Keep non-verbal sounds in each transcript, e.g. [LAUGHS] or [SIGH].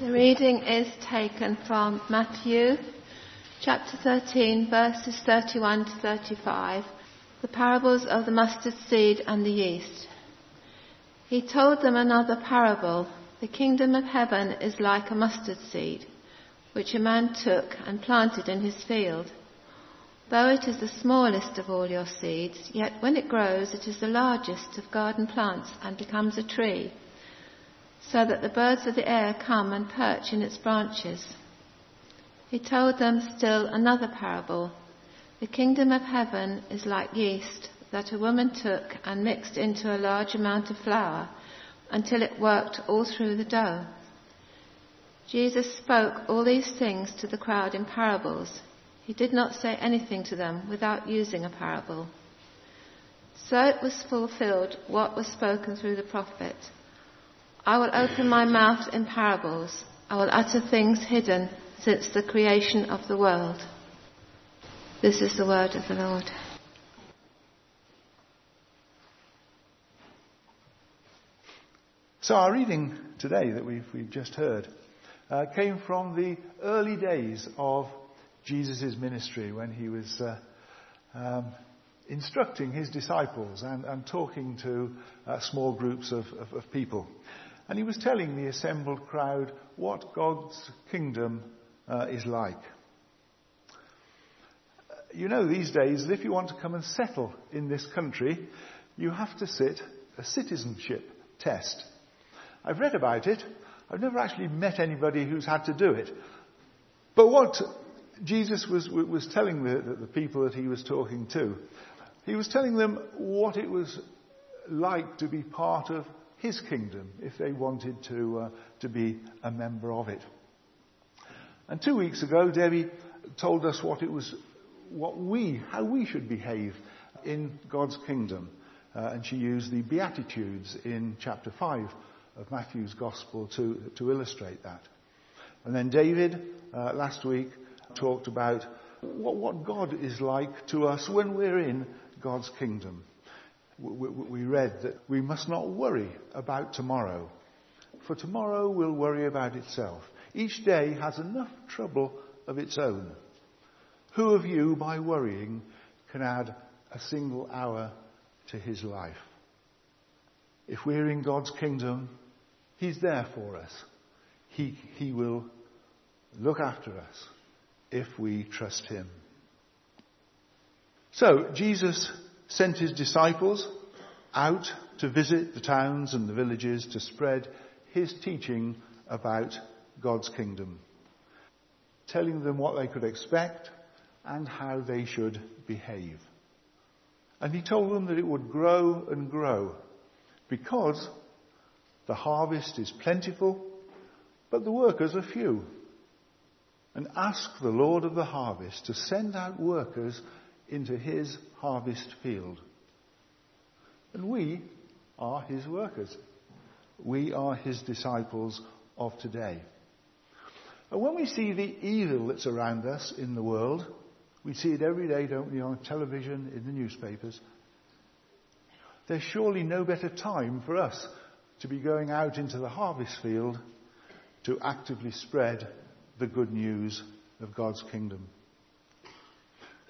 The reading is taken from Matthew chapter 13, verses 31 to 35, the parables of the mustard seed and the yeast. He told them another parable. The kingdom of heaven is like a mustard seed, which a man took and planted in his field. Though it is the smallest of all your seeds, yet when it grows, it is the largest of garden plants and becomes a tree so that the birds of the air come and perch in its branches. He told them still another parable. The kingdom of heaven is like yeast that a woman took and mixed into a large amount of flour until it worked all through the dough. Jesus spoke all these things to the crowd in parables. He did not say anything to them without using a parable. So it was fulfilled what was spoken through the prophet. I will open my mouth in parables. I will utter things hidden since the creation of the world. This is the word of the Lord. So our reading today that we've, we've just heard uh, came from the early days of Jesus' ministry when he was uh, um, instructing his disciples and, and talking to uh, small groups of, of, of people. And he was telling the assembled crowd what God's kingdom uh, is like. You know, these days, if you want to come and settle in this country, you have to sit a citizenship test. I've read about it. I've never actually met anybody who's had to do it. But what Jesus was, was telling the, the people that he was talking to, he was telling them what it was like to be part of his kingdom if they wanted to, uh, to be a member of it. And two weeks ago, Debbie told us what it was, what we, how we should behave in God's kingdom. Uh, and she used the Beatitudes in chapter 5 of Matthew's Gospel to, to illustrate that. And then David, uh, last week, talked about what, what God is like to us when we're in God's kingdom we read that we must not worry about tomorrow, for tomorrow will worry about itself. Each day has enough trouble of its own. Who of you, by worrying, can add a single hour to his life? If we're in God's kingdom, He's there for us. He, he will look after us if we trust Him. So, Jesus sent his disciples out to visit the towns and the villages to spread his teaching about God's kingdom, telling them what they could expect and how they should behave. And he told them that it would grow and grow because the harvest is plentiful, but the workers are few. And ask the Lord of the harvest to send out workers into his harvest field. And we are his workers. We are his disciples of today. And when we see the evil that's around us in the world, we see it every day, don't we, on television, in the newspapers. There's surely no better time for us to be going out into the harvest field to actively spread the good news of God's kingdom.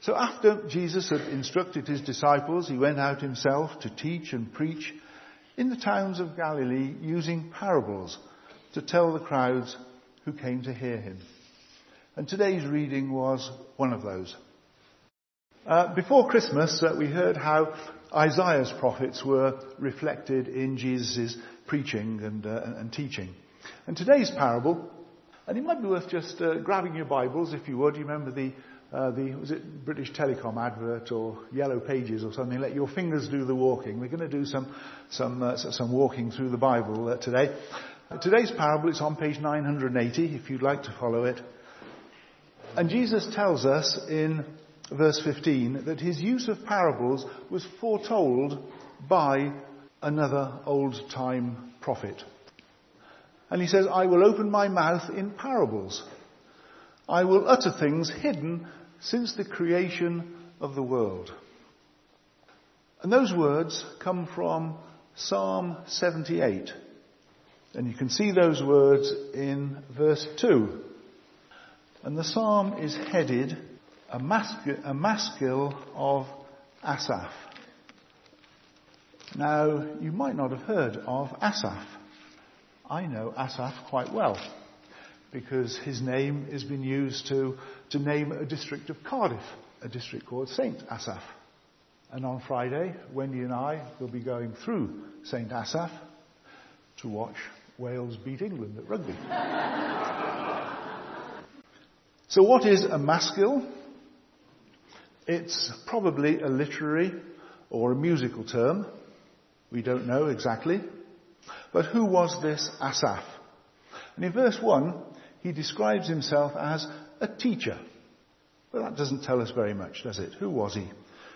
So after Jesus had instructed his disciples, he went out himself to teach and preach in the towns of Galilee using parables to tell the crowds who came to hear him. And today's reading was one of those. Uh, before Christmas, uh, we heard how Isaiah's prophets were reflected in Jesus' preaching and, uh, and, teaching. And today's parable, and it might be worth just uh, grabbing your Bibles if you would. You remember the uh, the was it British Telecom advert or Yellow Pages or something? Let your fingers do the walking. We're going to do some some uh, some walking through the Bible uh, today. Today's parable is on page 980 if you'd like to follow it. And Jesus tells us in verse 15 that his use of parables was foretold by another old time prophet. And he says, I will open my mouth in parables. I will utter things hidden since the creation of the world. And those words come from Psalm 78. And you can see those words in verse 2. And the psalm is headed a, Maskil, a maskil of Asaph. Now, you might not have heard of Asaph. I know Asaph quite well because his name has been used to, to name a district of Cardiff, a district called St. Asaph. And on Friday, Wendy and I will be going through St. Asaph to watch Wales beat England at rugby. [LAUGHS] so what is a maskil? It's probably a literary or a musical term. We don't know exactly. But who was this Asaph? And in verse 1, he describes himself as a teacher. But that doesn't tell us very much, does it? Who was he?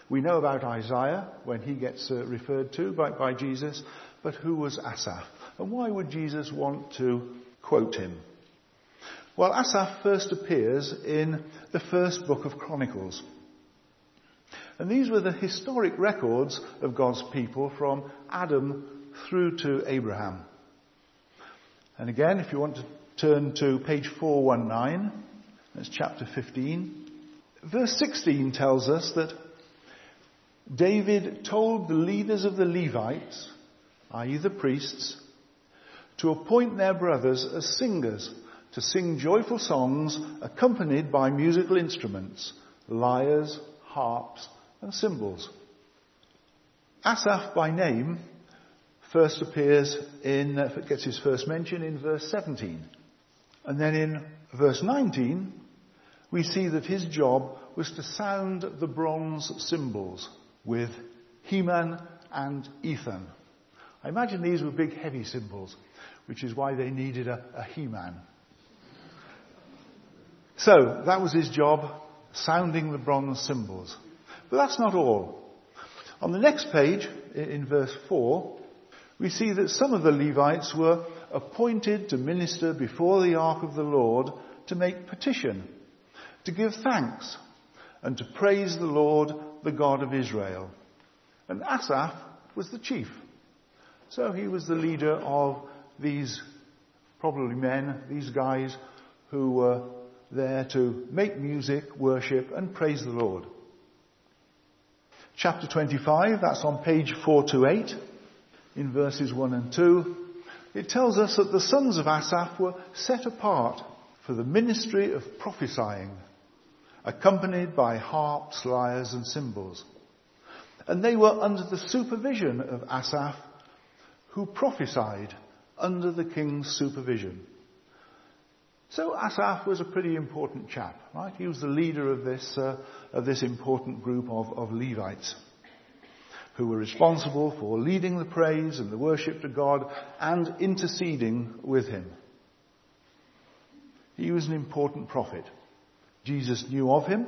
We know about Isaiah when he gets uh, referred to by, by Jesus, but who was Asaph? And why would Jesus want to quote him? Well, Asaph first appears in the first book of Chronicles. And these were the historic records of God's people from Adam through to Abraham. And again, if you want to turn to page 419, that's chapter 15. Verse 16 tells us that David told the leaders of the Levites, i.e. the priests, to appoint their brothers as singers to sing joyful songs accompanied by musical instruments, lyres, harps, and cymbals. Asaph by name first appears in, uh, gets his first mention in verse 17. And then in verse 19, we see that his job was to sound the bronze cymbals with Heman and Ethan. I imagine these were big heavy cymbals, which is why they needed a, a He-Man. So, that was his job, sounding the bronze cymbals. But that's not all. On the next page, in verse 4, we see that some of the Levites were appointed to minister before the ark of the Lord to make petition, to give thanks, and to praise the Lord, the God of Israel. And Asaph was the chief. So he was the leader of these probably men, these guys who were there to make music, worship, and praise the Lord. Chapter 25, that's on page 428, in verses 1 and 2. It tells us that the sons of Asaph were set apart for the ministry of prophesying, accompanied by harps, lyres, and cymbals. And they were under the supervision of Asaph, who prophesied under the king's supervision. So Asaph was a pretty important chap, right? He was the leader of this, uh, of this important group of, of Levites who were responsible for leading the praise and the worship to God and interceding with him. He was an important prophet. Jesus knew of him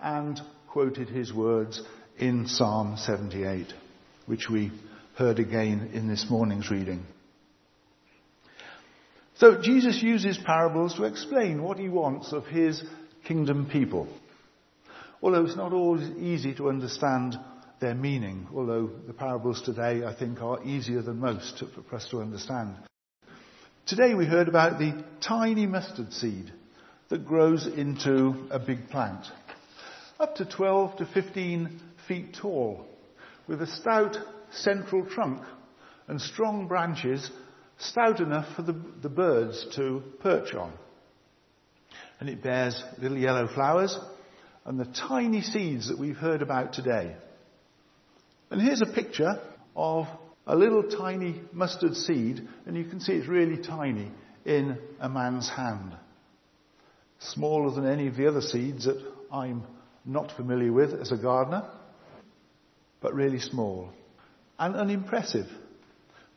and quoted his words in Psalm 78, which we heard again in this morning's reading. So Jesus uses parables to explain what he wants of his kingdom people. Although it's not always easy to understand their meaning, although the parables today I think are easier than most for us to understand. Today we heard about the tiny mustard seed that grows into a big plant, up to 12 to 15 feet tall, with a stout central trunk and strong branches stout enough for the, the birds to perch on. And it bears little yellow flowers and the tiny seeds that we've heard about today. And here's a picture of a little tiny mustard seed, and you can see it's really tiny in a man's hand. Smaller than any of the other seeds that I'm not familiar with as a gardener, but really small and unimpressive.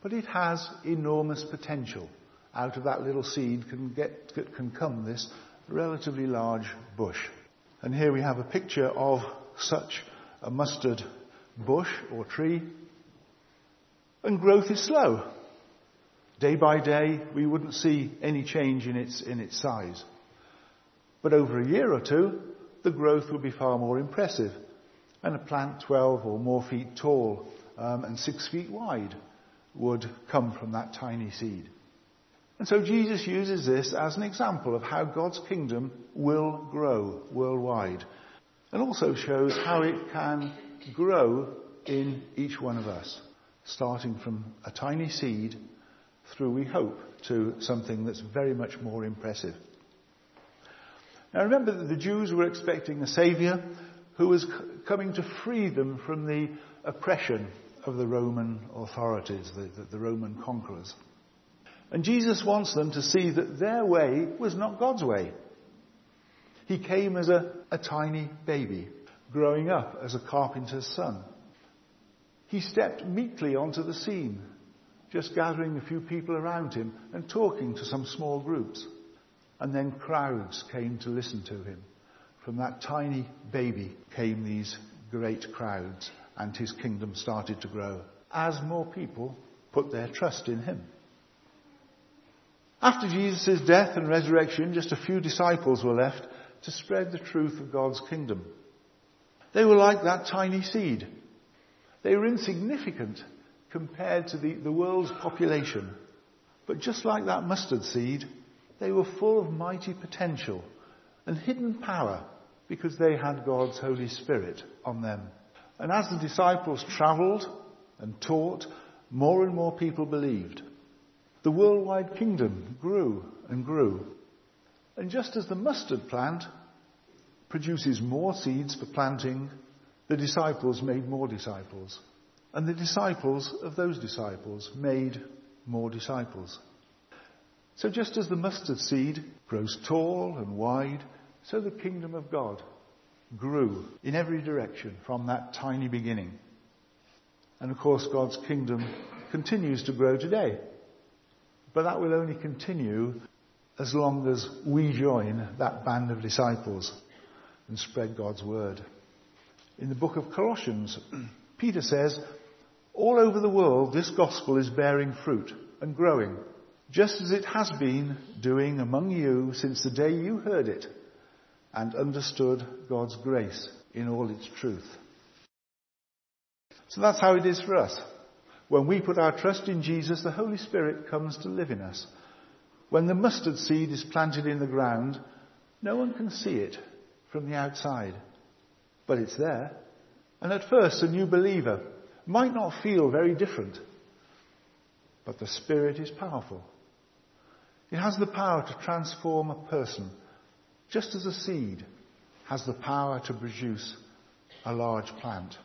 But it has enormous potential. Out of that little seed can, get, can come this relatively large bush. And here we have a picture of such a mustard bush or tree. And growth is slow. Day by day, we wouldn't see any change in its, in its size. But over a year or two, the growth would be far more impressive. And a plant 12 or more feet tall um, and 6 feet wide would come from that tiny seed. And so Jesus uses this as an example of how God's kingdom will grow worldwide and also shows how it can grow in each one of us, starting from a tiny seed through, we hope, to something that's very much more impressive. Now remember that the Jews were expecting a saviour who was coming to free them from the oppression of the Roman authorities, the, the, the Roman conquerors. And Jesus wants them to see that their way was not God's way. He came as a, a tiny baby, growing up as a carpenter's son. He stepped meekly onto the scene, just gathering a few people around him and talking to some small groups. And then crowds came to listen to him. From that tiny baby came these great crowds, and his kingdom started to grow as more people put their trust in him. After Jesus' death and resurrection, just a few disciples were left to spread the truth of God's kingdom. They were like that tiny seed. They were insignificant compared to the, the world's population. But just like that mustard seed, they were full of mighty potential and hidden power because they had God's Holy Spirit on them. And as the disciples travelled and taught, more and more people believed. The worldwide kingdom grew and grew. And just as the mustard plant produces more seeds for planting, the disciples made more disciples. And the disciples of those disciples made more disciples. So just as the mustard seed grows tall and wide, so the kingdom of God grew in every direction from that tiny beginning. And of course, God's kingdom continues to grow today. But that will only continue as long as we join that band of disciples and spread God's word. In the book of Colossians, [CLEARS THROAT] Peter says, all over the world this gospel is bearing fruit and growing, just as it has been doing among you since the day you heard it and understood God's grace in all its truth. So that's how it is for us. When we put our trust in Jesus, the Holy Spirit comes to live in us. When the mustard seed is planted in the ground, no one can see it from the outside. But it's there. And at first, a new believer might not feel very different. But the Spirit is powerful. It has the power to transform a person, just as a seed has the power to produce a large plant.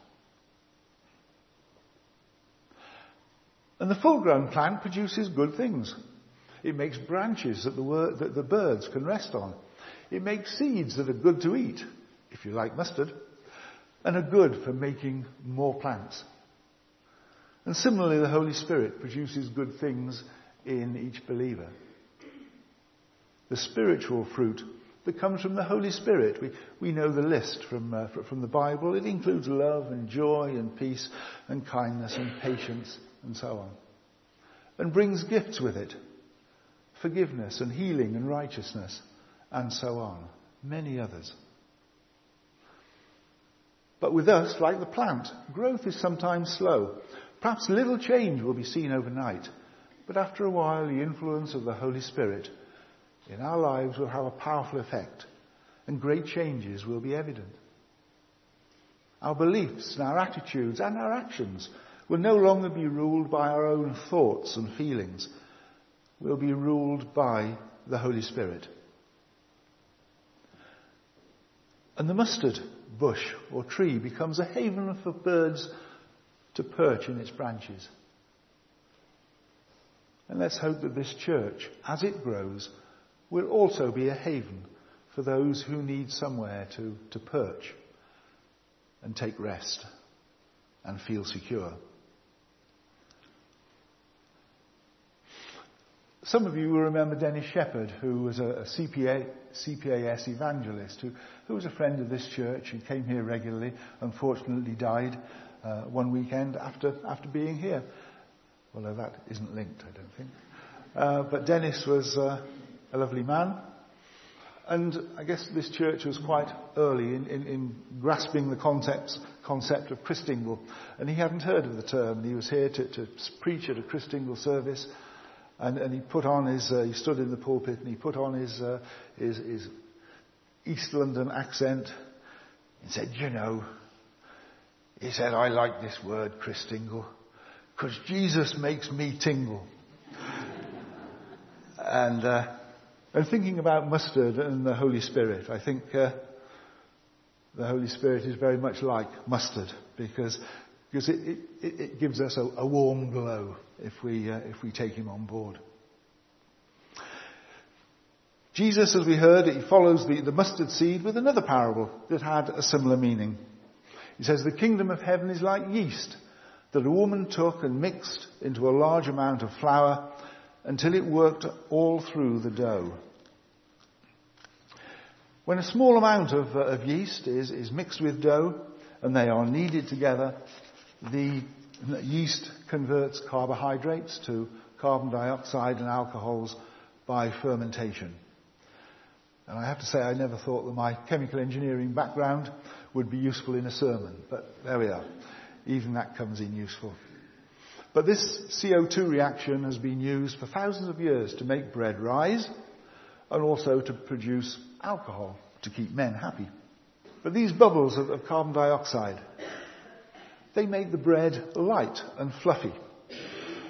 And the full grown plant produces good things. It makes branches that the, wor- that the birds can rest on. It makes seeds that are good to eat, if you like mustard, and are good for making more plants. And similarly, the Holy Spirit produces good things in each believer. The spiritual fruit that comes from the Holy Spirit. We, we know the list from, uh, from the Bible. It includes love and joy and peace and kindness and patience and so on. And brings gifts with it. Forgiveness and healing and righteousness and so on. Many others. But with us, like the plant, growth is sometimes slow. Perhaps little change will be seen overnight. But after a while, the influence of the Holy Spirit in our lives will have a powerful effect and great changes will be evident. Our beliefs and our attitudes and our actions will no longer be ruled by our own thoughts and feelings. We'll be ruled by the Holy Spirit. And the mustard bush or tree becomes a haven for birds to perch in its branches. And let's hope that this church, as it grows, will also be a haven for those who need somewhere to, to perch and take rest and feel secure. Some of you will remember Dennis Shepherd, who was a, CPA, CPAS evangelist, who, who was a friend of this church and came here regularly, unfortunately died uh, one weekend after, after being here. Although that isn't linked, I don't think. Uh, but Dennis was uh, a lovely man. And I guess this church was quite early in, in, in grasping the concepts, concept of Christingle. And he hadn't heard of the term. He was here to, to preach at a Christingle service. And, and he put on his, uh, he stood in the pulpit and he put on his, uh, his, his East London accent and said, you know, he said, I like this word, Christingle, because Jesus makes me tingle. [LAUGHS] and, uh, and thinking about mustard and the Holy Spirit, I think uh, the Holy Spirit is very much like mustard because, because it, it, it gives us a, a, warm glow if we, uh, if we take him on board. Jesus, as we heard, he follows the, the mustard seed with another parable that had a similar meaning. He says, the kingdom of heaven is like yeast that a woman took and mixed into a large amount of flour until it worked all through the dough. When a small amount of, uh, of yeast is, is mixed with dough and they are kneaded together, the yeast converts carbohydrates to carbon dioxide and alcohols by fermentation. And I have to say I never thought that my chemical engineering background would be useful in a sermon, but there we are. Even that comes in useful. But this CO2 reaction has been used for thousands of years to make bread rise and also to produce alcohol to keep men happy. But these bubbles of, carbon dioxide, they made the bread light and fluffy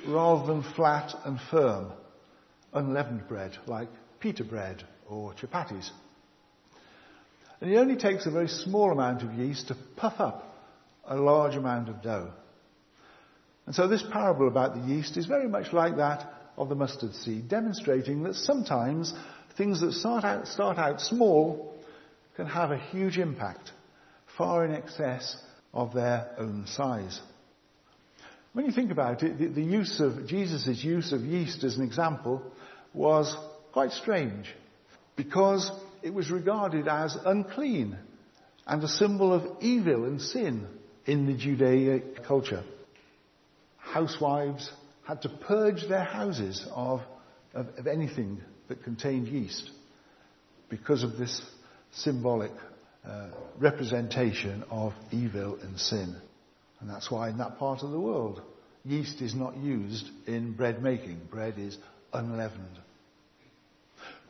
rather than flat and firm, unleavened bread like pita bread or chapatis. And it only takes a very small amount of yeast to puff up a large amount of dough. And so this parable about the yeast is very much like that of the mustard seed, demonstrating that sometimes things that start out, start out small can have a huge impact, far in excess of their own size. When you think about it, the, the use of Jesus' use of yeast as an example was quite strange because it was regarded as unclean and a symbol of evil and sin in the Judaic culture. Housewives had to purge their houses of, of, of anything that contained yeast because of this symbolic uh, representation of evil and sin. And that's why in that part of the world, yeast is not used in bread making. Bread is unleavened.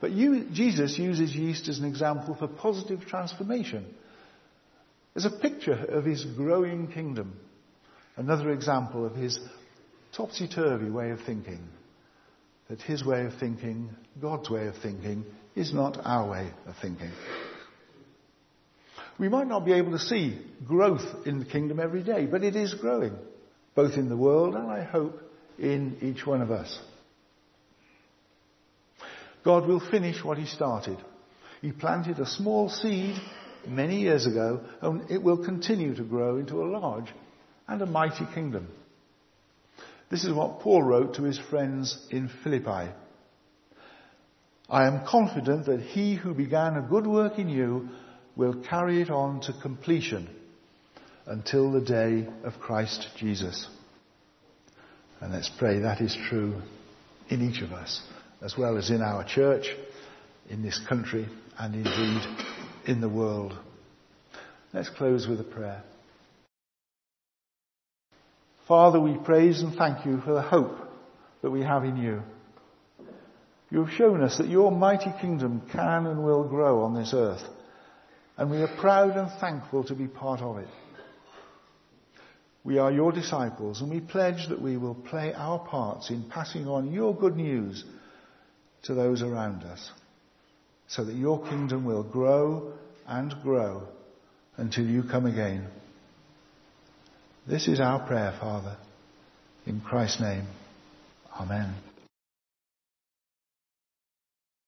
But you, Jesus uses yeast as an example for positive transformation, as a picture of his growing kingdom. Another example of his topsy-turvy way of thinking. That his way of thinking, God's way of thinking, is not our way of thinking. We might not be able to see growth in the kingdom every day, but it is growing, both in the world and I hope in each one of us. God will finish what He started. He planted a small seed many years ago, and it will continue to grow into a large and a mighty kingdom. This is what Paul wrote to his friends in Philippi. I am confident that he who began a good work in you will carry it on to completion until the day of Christ Jesus. And let's pray that is true in each of us as well as in our church, in this country, and indeed in the world. Let's close with a prayer. Father, we praise and thank you for the hope that we have in you. You have shown us that your mighty kingdom can and will grow on this earth, and we are proud and thankful to be part of it. We are your disciples, and we pledge that we will play our parts in passing on your good news to those around us so that your kingdom will grow and grow until you come again. This is our prayer, Father. In Christ's name. Amen.